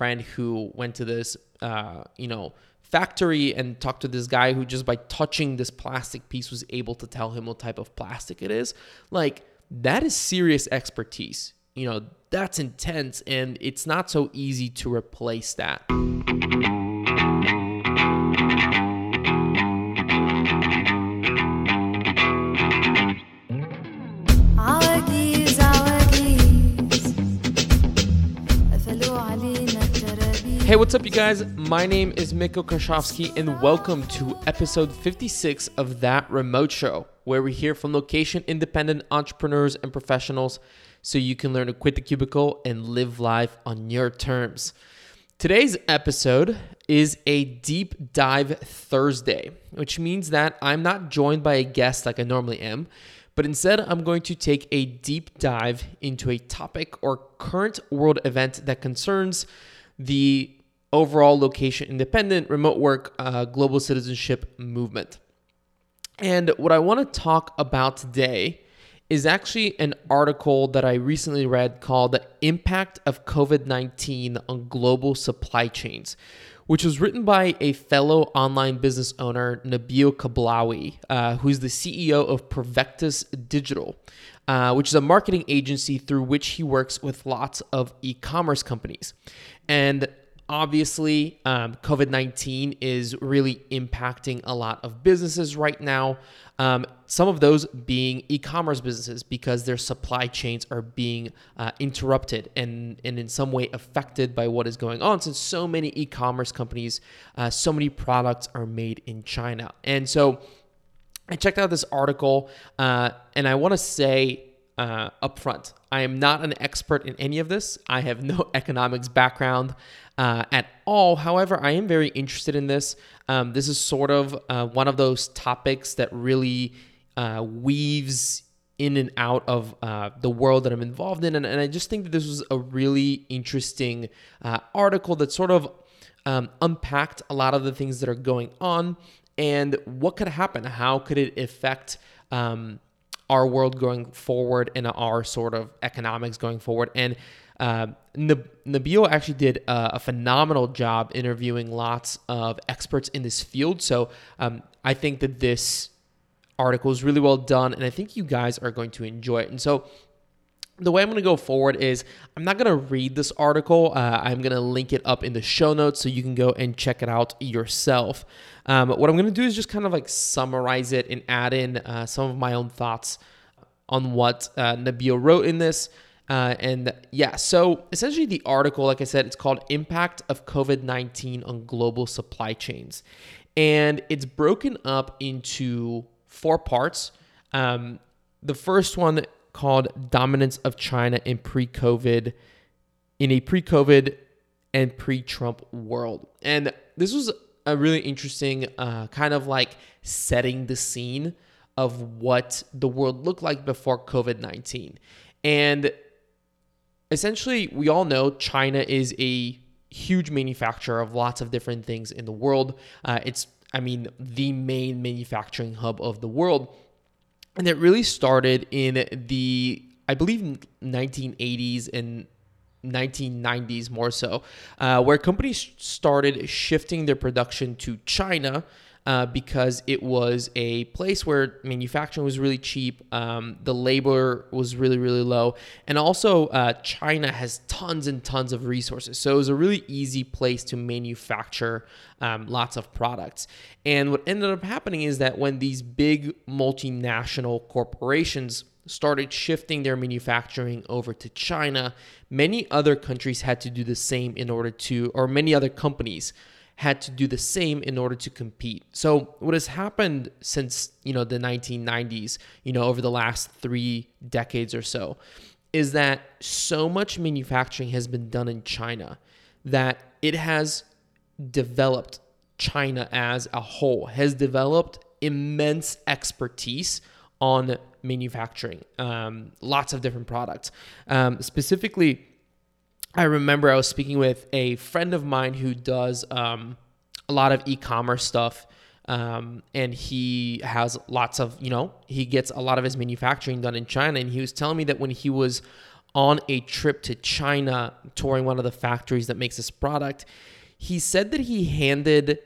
friend who went to this, uh, you know, factory and talked to this guy who just by touching this plastic piece was able to tell him what type of plastic it is. Like that is serious expertise. You know, that's intense and it's not so easy to replace that. Hey, what's up, you guys? My name is Miko Krashovsky, and welcome to episode 56 of That Remote Show, where we hear from location independent entrepreneurs and professionals so you can learn to quit the cubicle and live life on your terms. Today's episode is a deep dive Thursday, which means that I'm not joined by a guest like I normally am, but instead I'm going to take a deep dive into a topic or current world event that concerns the overall location independent remote work uh, global citizenship movement. And what I want to talk about today is actually an article that I recently read called The Impact of COVID 19 on Global Supply Chains, which was written by a fellow online business owner, Nabil Kablawi, uh, who's the CEO of Provectus Digital, uh, which is a marketing agency through which he works with lots of e commerce companies. And obviously um, covid-19 is really impacting a lot of businesses right now um, some of those being e-commerce businesses because their supply chains are being uh, interrupted and, and in some way affected by what is going on since so many e-commerce companies uh, so many products are made in china and so i checked out this article uh, and i want to say uh, upfront. I am not an expert in any of this. I have no economics background uh, at all. However, I am very interested in this. Um, this is sort of uh, one of those topics that really uh, weaves in and out of uh, the world that I'm involved in. And, and, I just think that this was a really interesting uh, article that sort of um, unpacked a lot of the things that are going on and what could happen. How could it affect? Um, our world going forward and our sort of economics going forward. And uh, Nabil actually did a, a, phenomenal job interviewing lots of experts in this field. So um, I think that this article is really well done, and I think you guys are going to enjoy it. And so the way I'm going to go forward is I'm not going to read this article. Uh, I'm going to link it up in the show notes so you can go and check it out yourself. Um, what I'm going to do is just kind of like summarize it and add in uh, some of my own thoughts on what uh, Nabil wrote in this. Uh, and yeah, so essentially the article, like I said, it's called Impact of COVID 19 on Global Supply Chains. And it's broken up into four parts. Um, the first one called Dominance of China in pre COVID, in a pre COVID and pre Trump world. And this was a really interesting uh, kind of like setting the scene of what the world looked like before COVID 19. And essentially, we all know China is a huge manufacturer of lots of different things in the world. Uh, it's, I mean, the main manufacturing hub of the world. And it really started in the, I believe, 1980s and 1990s more so, uh, where companies started shifting their production to China. Uh, because it was a place where manufacturing was really cheap, um, the labor was really, really low, and also uh, China has tons and tons of resources. So it was a really easy place to manufacture um, lots of products. And what ended up happening is that when these big multinational corporations started shifting their manufacturing over to China, many other countries had to do the same in order to, or many other companies had to do the same in order to compete. So what has happened since, you know, the 1990s, you know, over the last 3 decades or so is that so much manufacturing has been done in China that it has developed China as a whole has developed immense expertise on manufacturing um, lots of different products. Um, specifically, I remember I was speaking with a friend of mine who does um, a lot of e commerce stuff. Um, and he has lots of, you know, he gets a lot of his manufacturing done in China. And he was telling me that when he was on a trip to China, touring one of the factories that makes this product, he said that he handed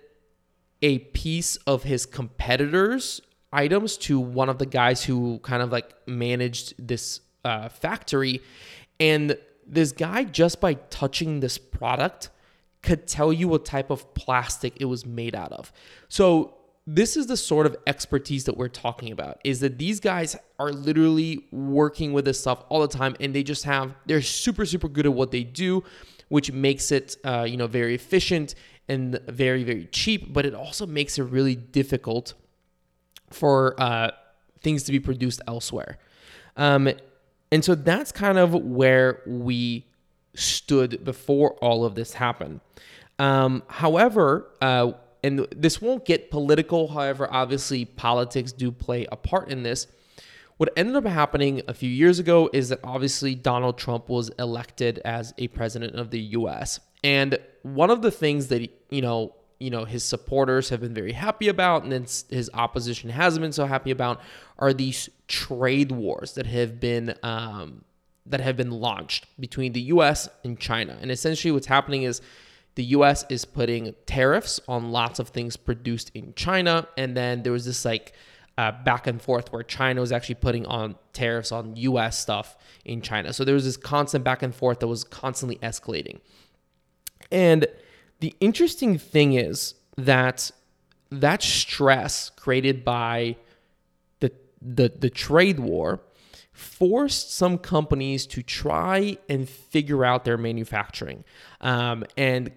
a piece of his competitors' items to one of the guys who kind of like managed this uh, factory. And this guy, just by touching this product, could tell you what type of plastic it was made out of. So this is the sort of expertise that we're talking about is that these guys are literally working with this stuff all the time and they just have they're super super good at what they do which makes it uh, you know very efficient and very very cheap but it also makes it really difficult for uh, things to be produced elsewhere um, and so that's kind of where we stood before all of this happened um, however uh, and this won't get political. However, obviously, politics do play a part in this. What ended up happening a few years ago is that obviously Donald Trump was elected as a president of the U.S. And one of the things that you know, you know, his supporters have been very happy about, and then his opposition hasn't been so happy about, are these trade wars that have been um, that have been launched between the U.S. and China. And essentially, what's happening is the US is putting tariffs on lots of things produced in China. And then there was this like uh, back and forth where China was actually putting on tariffs on US stuff in China. So there was this constant back and forth that was constantly escalating. And the interesting thing is that that stress created by the, the, the trade war forced some companies to try and figure out their manufacturing um, and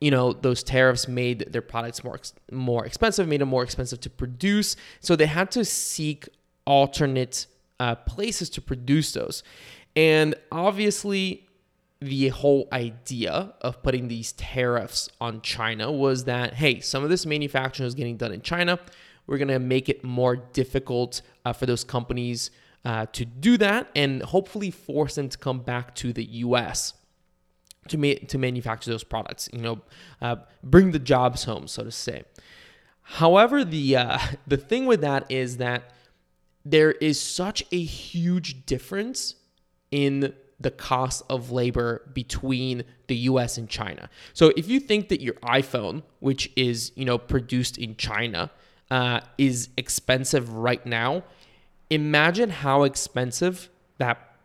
you know those tariffs made their products more more expensive, made them more expensive to produce. So they had to seek alternate uh, places to produce those, and obviously. The whole idea of putting these tariffs on China was that, hey, some of this manufacturing is getting done in China. We're going to make it more difficult uh, for those companies uh, to do that and hopefully force them to come back to the US to ma- to manufacture those products. You know, uh, bring the jobs home, so to say. However, the uh, the thing with that is that there is such a huge difference in the cost of labor between the US and China. So if you think that your iPhone, which is, you know, produced in China, uh, is expensive right now, imagine how expensive that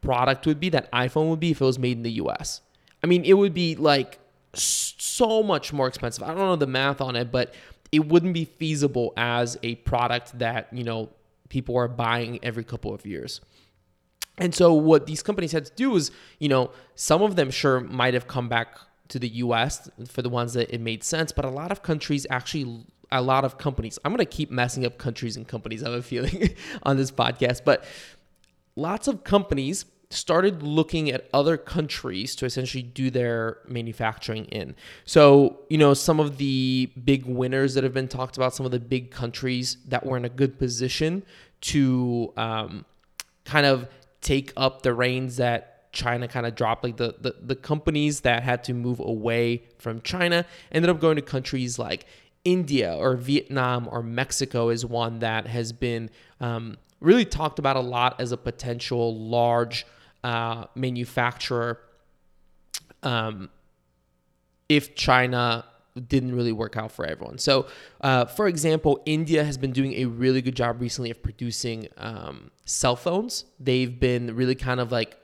product would be, that iPhone would be if it was made in the US. I mean, it would be like so much more expensive. I don't know the math on it, but it wouldn't be feasible as a product that, you know, people are buying every couple of years. And so what these companies had to do is, you know, some of them sure might have come back to the US for the ones that it made sense, but a lot of countries actually a lot of companies. I'm going to keep messing up countries and companies, I have a feeling on this podcast, but lots of companies started looking at other countries to essentially do their manufacturing in. So, you know, some of the big winners that have been talked about, some of the big countries that were in a good position to um, kind of take up the reins that China kind of dropped. Like the, the, the companies that had to move away from China ended up going to countries like India or Vietnam or Mexico is one that has been um, really talked about a lot as a potential large uh, manufacturer um, if China didn't really work out for everyone. So, uh, for example, India has been doing a really good job recently of producing um, cell phones. They've been really kind of like,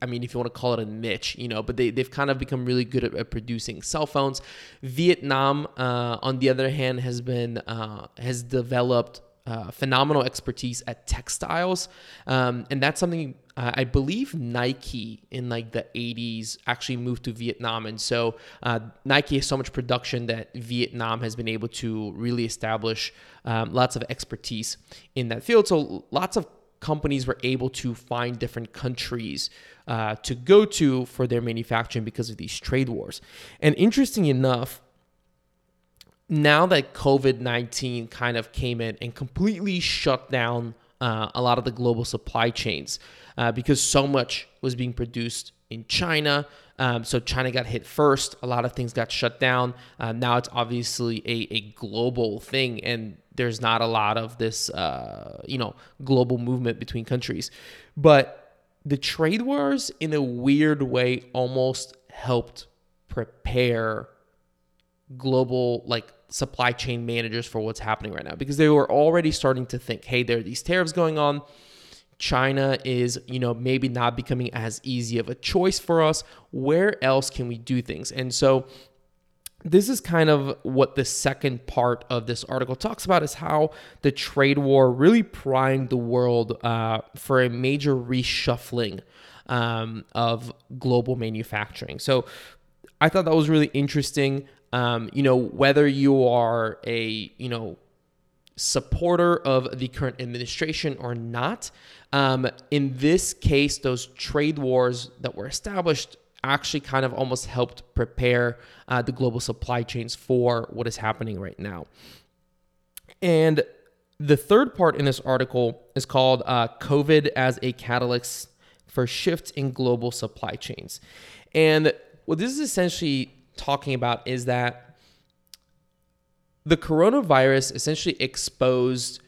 I mean, if you want to call it a niche, you know, but they, they've kind of become really good at, at producing cell phones. Vietnam, uh, on the other hand, has been, uh, has developed uh, phenomenal expertise at textiles. Um, and that's something uh, I believe Nike in like the 80s actually moved to Vietnam. And so uh, Nike has so much production that Vietnam has been able to really establish um, lots of expertise in that field. So lots of companies were able to find different countries uh, to go to for their manufacturing because of these trade wars. And interesting enough, now that COVID 19 kind of came in and completely shut down uh, a lot of the global supply chains uh, because so much was being produced in China. Um, so China got hit first. A lot of things got shut down. Uh, now it's obviously a, a global thing, and there's not a lot of this, uh, you know, global movement between countries. But the trade wars, in a weird way, almost helped prepare global like supply chain managers for what's happening right now because they were already starting to think, hey, there are these tariffs going on. China is, you know, maybe not becoming as easy of a choice for us. Where else can we do things? And so this is kind of what the second part of this article talks about is how the trade war really primed the world uh, for a major reshuffling um, of global manufacturing. So I thought that was really interesting. Um, you know, whether you are a, you know, supporter of the current administration or not, um, in this case, those trade wars that were established actually kind of almost helped prepare uh, the global supply chains for what is happening right now. And the third part in this article is called uh, COVID as a Catalyst for Shifts in Global Supply Chains. And what this is essentially talking about is that the coronavirus essentially exposed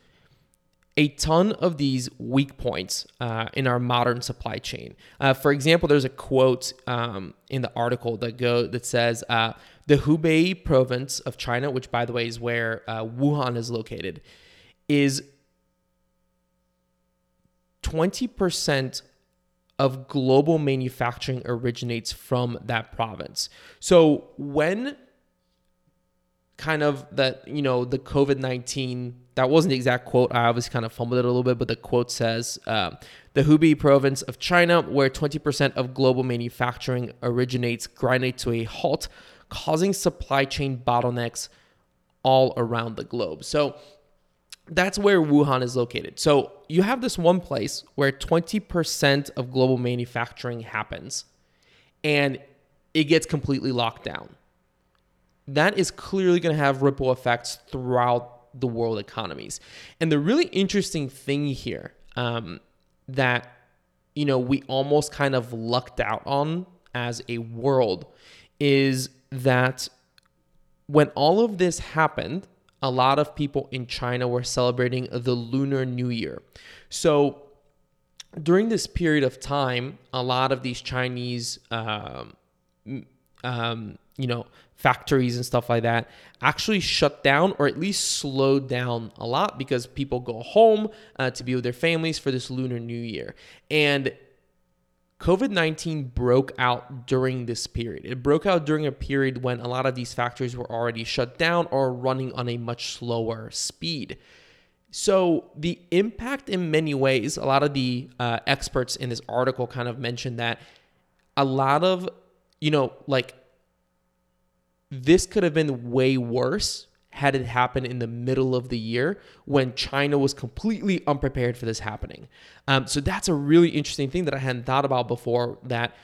a ton of these weak points uh, in our modern supply chain. Uh, for example, there's a quote um, in the article that go that says uh, the Hubei province of China, which by the way is where uh, Wuhan is located, is 20% of global manufacturing originates from that province. So when kind of that, you know, the COVID 19, that wasn't the exact quote. I obviously kind of fumbled it a little bit, but the quote says uh, the Hubei province of China, where 20% of global manufacturing originates, grinded to a halt, causing supply chain bottlenecks all around the globe. So that's where Wuhan is located. So you have this one place where 20% of global manufacturing happens and it gets completely locked down. That is clearly going to have ripple effects throughout the world economies. And the really interesting thing here um, that, you know, we almost kind of lucked out on as a world is that when all of this happened, a lot of people in China were celebrating the Lunar New Year. So during this period of time, a lot of these Chinese, um, um, you know, factories and stuff like that actually shut down or at least slowed down a lot because people go home uh, to be with their families for this Lunar New Year. And COVID 19 broke out during this period. It broke out during a period when a lot of these factories were already shut down or running on a much slower speed. So, the impact in many ways, a lot of the uh, experts in this article kind of mentioned that a lot of, you know, like this could have been way worse had it happened in the middle of the year when China was completely unprepared for this happening. Um, so that's a really interesting thing that I hadn't thought about before. That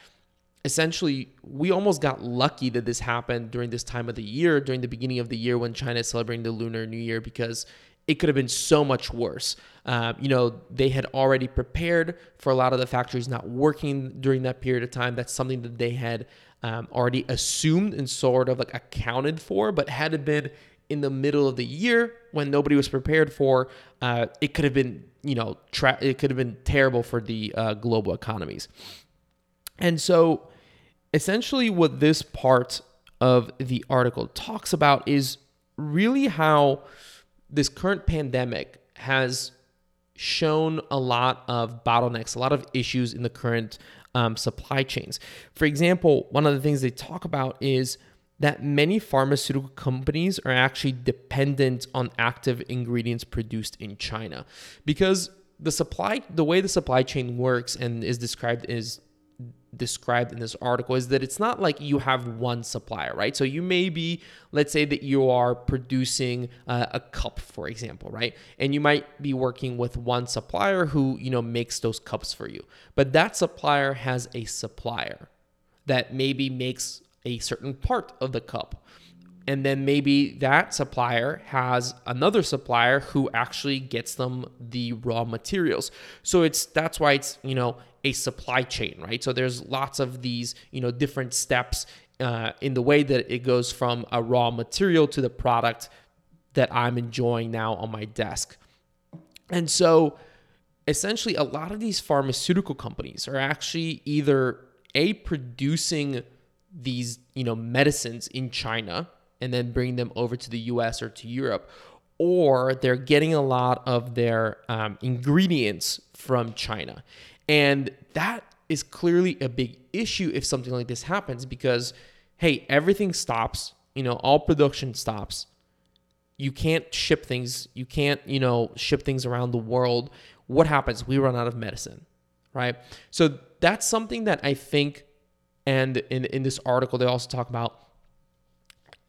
essentially we almost got lucky that this happened during this time of the year, during the beginning of the year when China is celebrating the Lunar New Year, because it could have been so much worse. Uh, you know, they had already prepared for a lot of the factories not working during that period of time. That's something that they had um, already assumed and sort of like accounted for, but had it been in the middle of the year when nobody was prepared for, uh, it could have been, you know, tra- it could have been terrible for the uh, global economies. And so, essentially, what this part of the article talks about is really how this current pandemic has shown a lot of bottlenecks, a lot of issues in the current um, supply chains. For example, one of the things they talk about is that many pharmaceutical companies are actually dependent on active ingredients produced in China because the supply the way the supply chain works and is described is described in this article is that it's not like you have one supplier, right? So you may be, let's say that you are producing uh, a cup, for example, right? And you might be working with one supplier who, you know, makes those cups for you. But that supplier has a supplier that maybe makes a certain part of the cup. And then maybe that supplier has another supplier who actually gets them the raw materials. So it's that's why it's, you know, a supply chain, right? So there's lots of these, you know, different steps uh, in the way that it goes from a raw material to the product that I'm enjoying now on my desk. And so essentially a lot of these pharmaceutical companies are actually either a producing these you know medicines in China and then bring them over to the US or to Europe or they're getting a lot of their um, ingredients from China. And that is clearly a big issue if something like this happens because hey everything stops you know all production stops. You can't ship things you can't you know ship things around the world. What happens? We run out of medicine right? So that's something that i think and in, in this article they also talk about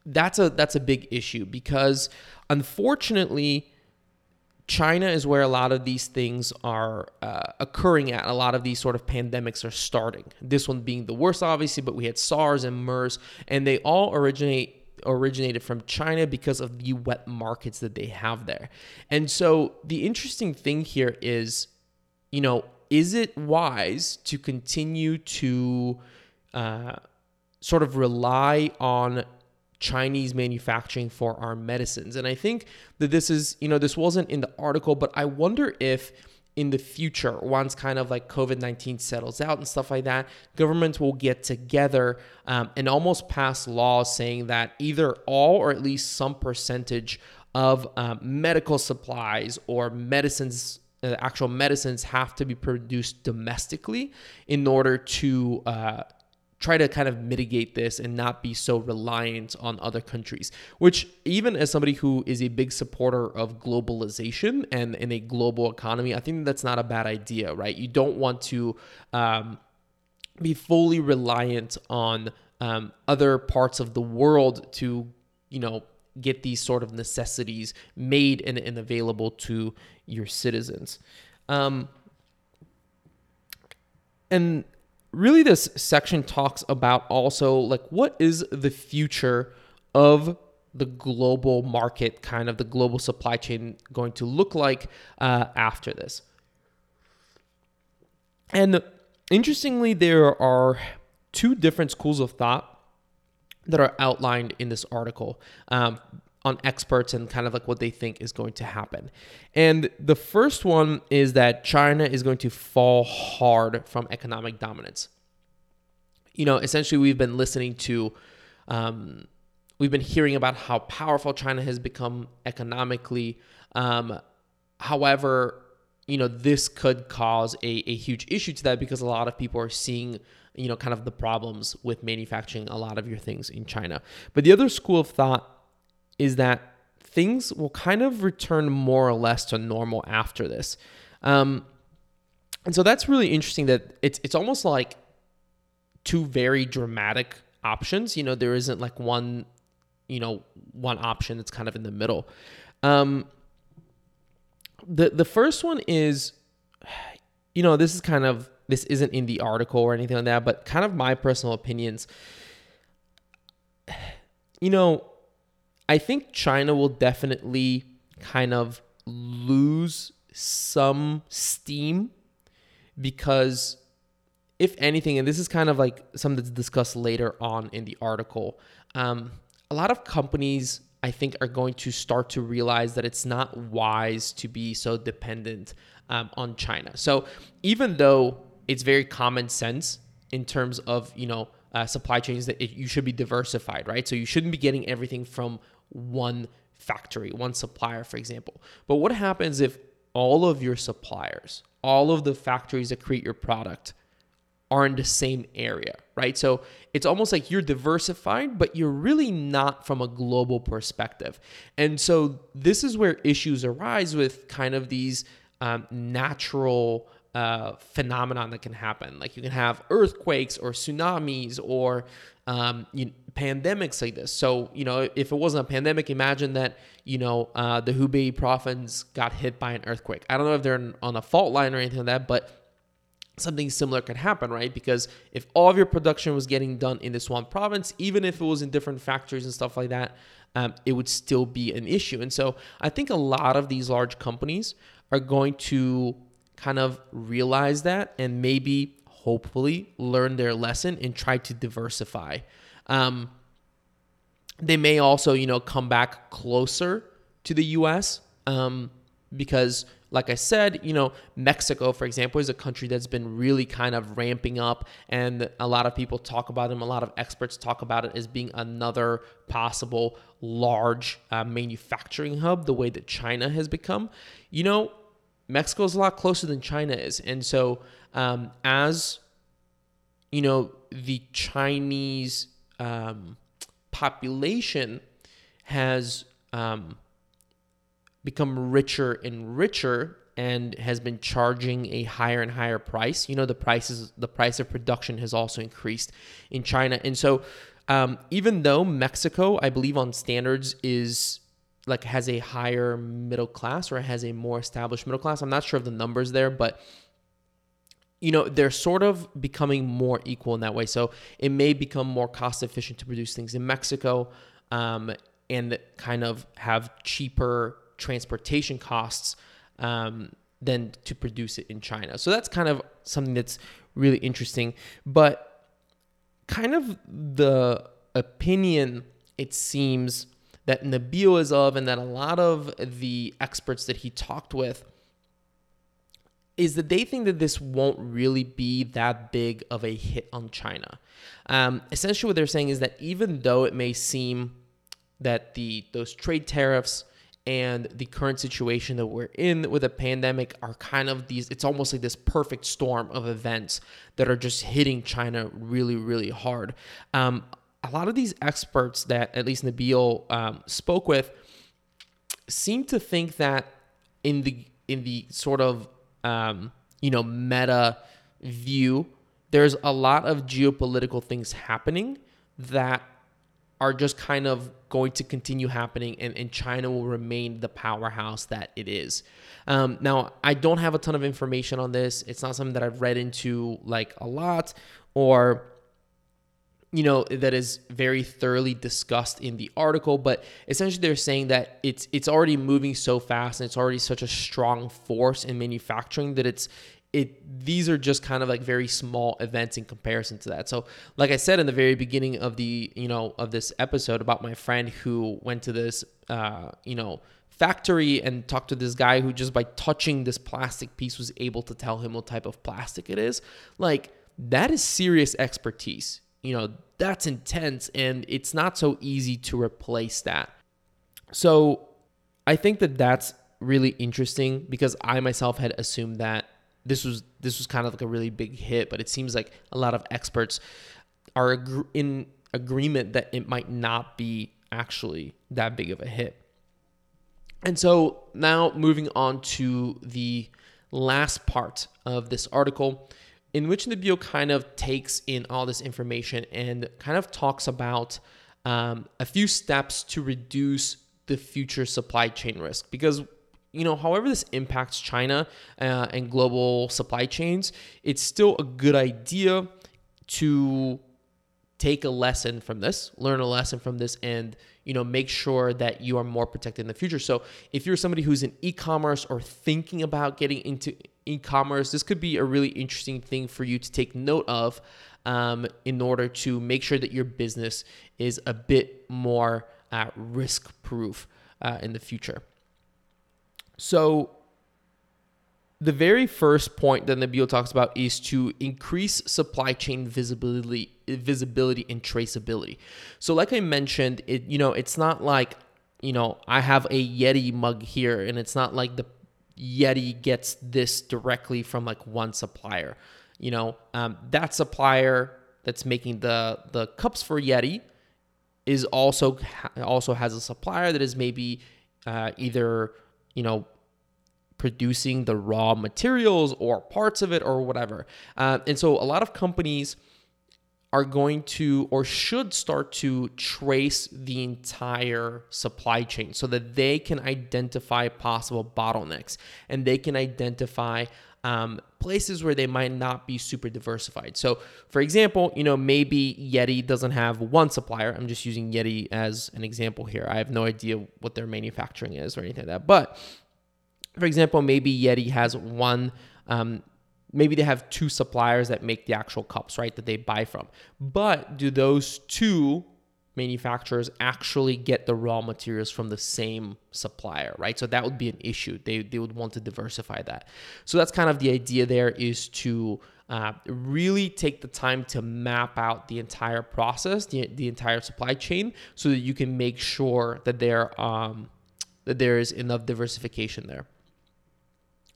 that's a that's a big issue because unfortunately China is where a lot of these things are uh, occurring at. A lot of these sort of pandemics are starting. This one being the worst, obviously, but we had SARS and MERS, and they all originate originated from China because of the wet markets that they have there. And so the interesting thing here is, you know, is it wise to continue to uh, sort of rely on Chinese manufacturing for our medicines. And I think that this is, you know, this wasn't in the article, but I wonder if in the future, once kind of like COVID 19 settles out and stuff like that, governments will get together um, and almost pass laws saying that either all or at least some percentage of um, medical supplies or medicines uh, actual medicines have to be produced domestically in order to uh, try to kind of mitigate this and not be so reliant on other countries which even as somebody who is a big supporter of globalization and in a global economy i think that's not a bad idea right? You don't want to um, be fully reliant on um, other parts of the world to you know get these sort of necessities made and, and available to your citizens. Um, and really this section talks about also like what is the future of the global market kind of the global supply chain going to look like uh, after this? And interestingly there are two different schools of thought that are outlined in this article. Um, on experts and kind of like what they think is going to happen. And the first one is that China is going to fall hard from economic dominance. You know, essentially, we've been listening to, um, we've been hearing about how powerful China has become economically. Um, however, you know, this could cause a, a huge issue to that because a lot of people are seeing you know, kind of the problems with manufacturing a lot of your things in China. But the other school of thought is that things will kind of return more or less to normal after this. Um, and so that's really interesting that it's it's almost like two very dramatic options. You know, there isn't like one, you know, one option that's kind of in the middle. Um, the the first one is, you know, this is kind of this isn't in the article or anything like that, but kind of my personal opinions. You know, I think China will definitely kind of lose some steam because if anything, and this is kind of like something that's discussed later on in the article, um, a lot of companies I think are going to start to realize that it's not wise to be so dependent um, on China. So even though it's very common sense in terms of you know uh, supply chains that it, you should be diversified, right? So you shouldn't be getting everything from one factory, one supplier, for example. But what happens if all of your suppliers, all of the factories that create your product are in the same area, right? So it's almost like you're diversified, but you're really not from a global perspective. And so this is where issues arise with kind of these um, natural uh, phenomenon that can happen. Like you can have earthquakes or tsunamis or um, you know, pandemics like this. So, you know, if it wasn't a pandemic, imagine that, you know, uh, the Hubei province got hit by an earthquake. I don't know if they're on a fault line or anything like that, but something similar could happen, right? Because if all of your production was getting done in this one province, even if it was in different factories and stuff like that, um, it would still be an issue. And so I think a lot of these large companies are going to kind of realize that and maybe hopefully learn their lesson and try to diversify. Um, they may also, you know, come back closer to the U.S. Um, because like I said, you know, Mexico, for example, is a country that's been really kind of ramping up, and a lot of people talk about them. A lot of experts talk about it as being another possible large uh, manufacturing hub, the way that China has become. You know, Mexico is a lot closer than China is, and so um, as you know, the Chinese um, population has um, become richer and richer and has been charging a higher and higher price. You know, the prices, the price of production has also increased in China, and so um, even though Mexico, I believe, on standards is like has a higher middle class or has a more established middle class. I'm not sure of the numbers there, but you know they're sort of becoming more equal in that way. So it may become more cost efficient to produce things in Mexico. Um, and kind of have cheaper transportation costs um, than to produce it in China. So that's kind of something that's really interesting. But kind of the opinion it seems that Nabil is of, and that a lot of the experts that he talked with is that they think that this won't really be that big of a hit on China. Um, essentially, what they're saying is that even though it may seem that the those trade tariffs and the current situation that we're in with a pandemic are kind of these it's almost like this perfect storm of events that are just hitting china really really hard um, a lot of these experts that at least nabil um, spoke with seem to think that in the in the sort of um, you know meta view there's a lot of geopolitical things happening that are just kind of going to continue happening and, and China will remain the powerhouse that it is. Um, now, I don't have a ton of information on this. It's not something that I've read into like a lot or you know that is very thoroughly discussed in the article but essentially they're saying that it's it's already moving so fast and it's already such a strong force in manufacturing that it's it these are just kind of like very small events in comparison to that. So, like I said in the very beginning of the you know of this episode about my friend who went to this uh, you know factory and talked to this guy who just by touching this plastic piece was able to tell him what type of plastic it is. Like that is serious expertise. You know, that's intense and it's not so easy to replace that. So, I think that that's really interesting because I myself had assumed that this was this was kind of like a really big hit, but it seems like a lot of experts are in agreement that it might not be actually that big of a hit. And so now moving on to the last part of this article, in which Nabil kind of takes in all this information and kind of talks about um, a few steps to reduce the future supply chain risk because you know, however this impacts China uh, and global supply chains, it's still a good idea to take a lesson from this, learn a lesson from this, and you know, make sure that you are more protected in the future. So, if you're somebody who's in e-commerce or thinking about getting into e-commerce, this could be a really interesting thing for you to take note of um, in order to make sure that your business is a bit more uh, risk-proof uh, in the future. So the very first point that Nabil talks about is to increase supply chain visibility, visibility and traceability. So, like I mentioned, it you know it's not like you know I have a Yeti mug here, and it's not like the Yeti gets this directly from like one supplier. You know um, that supplier that's making the the cups for Yeti is also also has a supplier that is maybe uh, either you know producing the raw materials or parts of it or whatever. Uh, and so a lot of companies are going to or should start to trace the entire supply chain so that they can identify possible bottlenecks and they can identify um, places where they might not be super diversified. So, for example, you know, maybe Yeti doesn't have one supplier. I'm just using Yeti as an example here. I have no idea what their manufacturing is or anything like that. But for example, maybe Yeti has one, um, maybe they have two suppliers that make the actual cups, right, that they buy from. But do those two manufacturers actually get the raw materials from the same supplier, right? So that would be an issue. They, they would want to diversify that. So that's kind of the idea there is to uh, really take the time to map out the entire process, the, the entire supply chain, so that you can make sure that there um, that there is enough diversification there.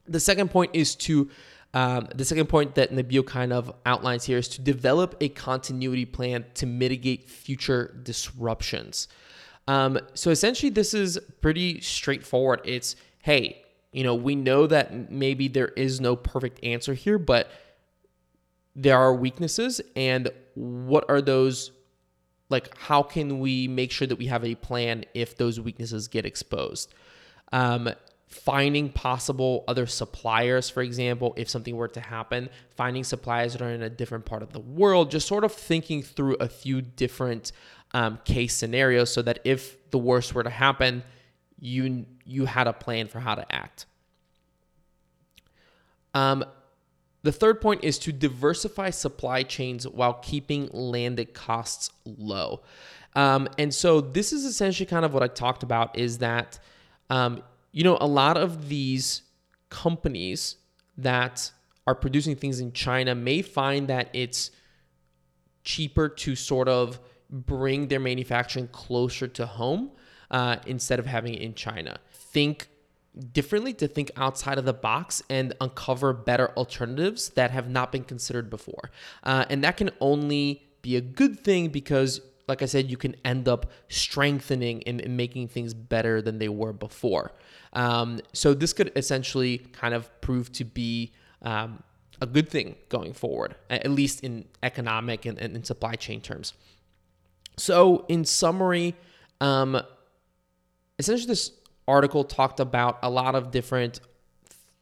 The second point is to um, the second point that Nabil kind of outlines here is to develop a continuity plan to mitigate future disruptions. Um, so essentially, this is pretty straightforward. It's hey, you know, we know that maybe there is no perfect answer here, but there are weaknesses, and what are those? Like, how can we make sure that we have a plan if those weaknesses get exposed? Um, finding possible other suppliers, for example, if something were to happen, finding suppliers that are in a different part of the world, just sort of thinking through a few different um, case scenarios so that if the worst were to happen, you you had a plan for how to act. Um, the third point is to diversify supply chains while keeping landed costs low. Um, and so this is essentially kind of what I talked about is that um, you know, a lot of these companies that are producing things in China may find that it's cheaper to sort of bring their manufacturing closer to home uh, instead of having it in China. Think differently, to think outside of the box and uncover better alternatives that have not been considered before. Uh, and that can only be a good thing because like I said, you can end up strengthening and, and making things better than they were before. Um, so this could essentially kind of prove to be um, a good thing going forward, at least in economic and, and in supply chain terms. So, in summary, um, essentially, this article talked about a lot of different,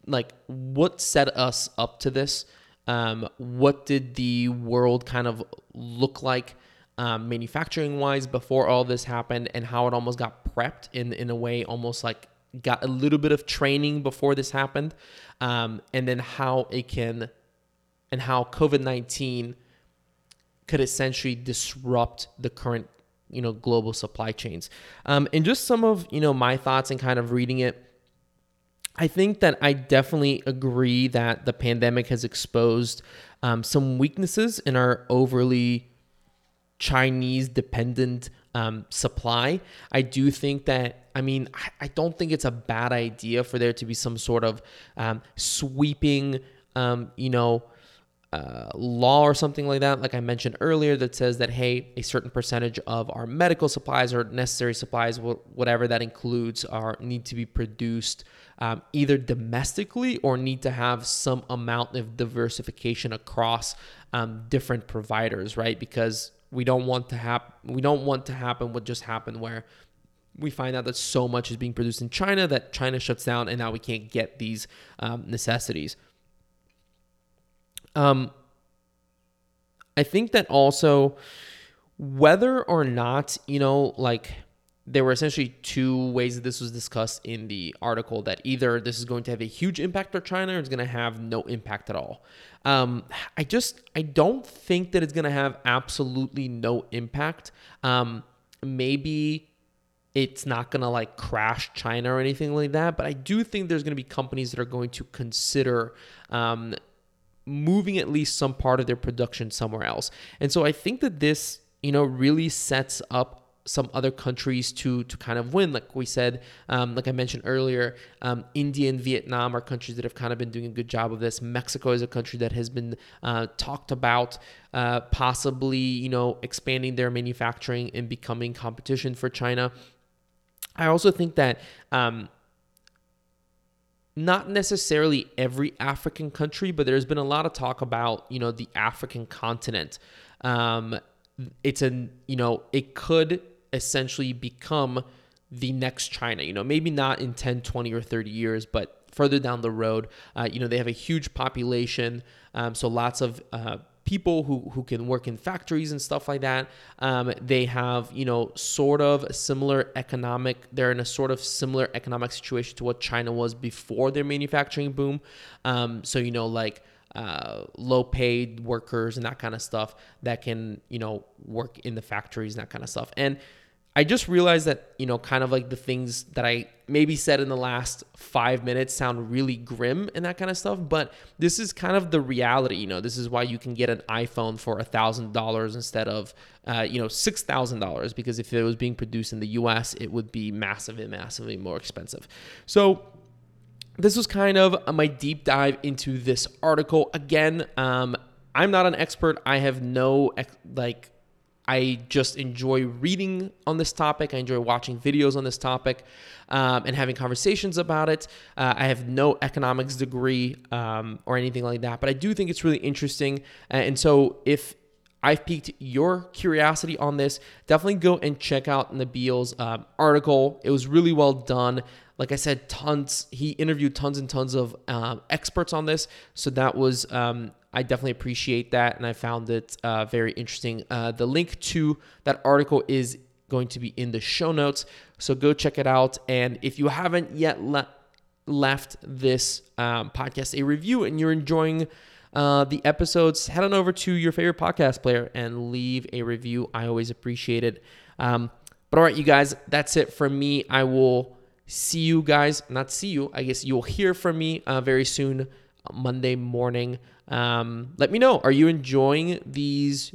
like, what set us up to this. Um, what did the world kind of look like um, manufacturing wise before all this happened, and how it almost got prepped in in a way, almost like got a little bit of training before this happened, um, and then how it can, and how COVID nineteen could essentially disrupt the current you know global supply chains. Um, and just some of you know my thoughts and kind of reading it. I think that I definitely agree that the pandemic has exposed um, some weaknesses in our overly Chinese dependent um, supply. I do think that, I mean, I, I, don't think it's a bad idea for there to be some sort of um, sweeping, um, you know, uh, law or something like that, like I mentioned earlier, that says that, hey, a certain percentage of our medical supplies or necessary supplies, whatever that includes, are need to be produced um, either domestically or need to have some amount of diversification across um, different providers, right? Because we don't want to happen. We don't want to happen what just happened, where we find out that so much is being produced in China that China shuts down, and now we can't get these um, necessities. Um, I think that also whether or not you know, like there were essentially two ways that this was discussed in the article that either this is going to have a huge impact on China or it's going to have no impact at all. Um, I just I don't think that it's going to have absolutely no impact. Um, maybe it's not going to like crash China or anything like that, but I do think there's going to be companies that are going to consider um, moving at least some part of their production somewhere else. And so I think that this, you know, really sets up some other countries to to kind of win. Like we said, um, like I mentioned earlier, um, India and Vietnam are countries that have kind of been doing a good job of this. Mexico is a country that has been uh, talked about uh, possibly, you know, expanding their manufacturing and becoming competition for China. I also think that. Um, not necessarily every African country, but there's been a lot of talk about, you know, the African continent. Um, it's a, you know, it could essentially become the next China. You know, maybe not in 10, 20, or 30 years, but further down the road. Uh, you know, they have a huge population, um, so lots of uh, people who, who can work in factories and stuff like that. Um, they have, you know, sort of similar economic, they're in a sort of similar economic situation to what China was before their manufacturing boom. Um, so, you know, like, uh, low paid workers and that kind of stuff that can you know work in the factories and that kind of stuff and I just realized that, you know, kind of like the things that I maybe said in the last five minutes sound really grim and that kind of stuff. But this is kind of the reality. You know, this is why you can get an iPhone for a thousand dollars instead of, uh, you know, six thousand dollars because if it was being produced in the U.S., it would be massively, massively more expensive. So this was kind of my deep dive into this article. Again, um, I'm not an expert. I have no like I just enjoy reading on this topic. I enjoy watching videos on this topic um, and having conversations about it. Uh, I have no economics degree um, or anything like that, but I do think it's really interesting. And so if I've piqued your curiosity on this, definitely go and check out Nabil's um, article. It was really well done. Like I said, tons. He interviewed tons and tons of um, experts on this, so that was um, I definitely appreciate that, and I found it uh, very interesting. Uh, the link to that article is going to be in the show notes, so go check it out. And if you haven't yet le- left this um, podcast a review and you're enjoying uh, the episodes, head on over to your favorite podcast player and leave a review. I always appreciate it. Um, but all right, you guys, that's it from me. I will see you guys, not see you, I guess you'll hear from me uh, very soon, Monday morning. Um, let me know. Are you enjoying these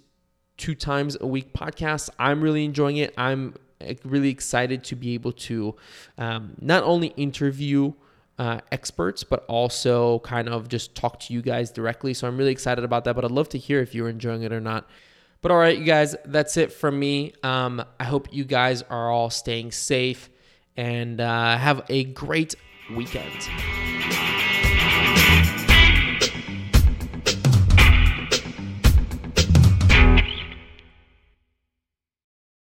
two times a week podcasts? I'm really enjoying it. I'm eh, really excited to be able to um, not only interview uh, experts, but also kind of just talk to you guys directly. So I'm really excited about that. But I'd love to hear if you're enjoying it or not. But all right, you guys, that's it from me. Um, I hope you guys are all staying safe and uh, have a great weekend.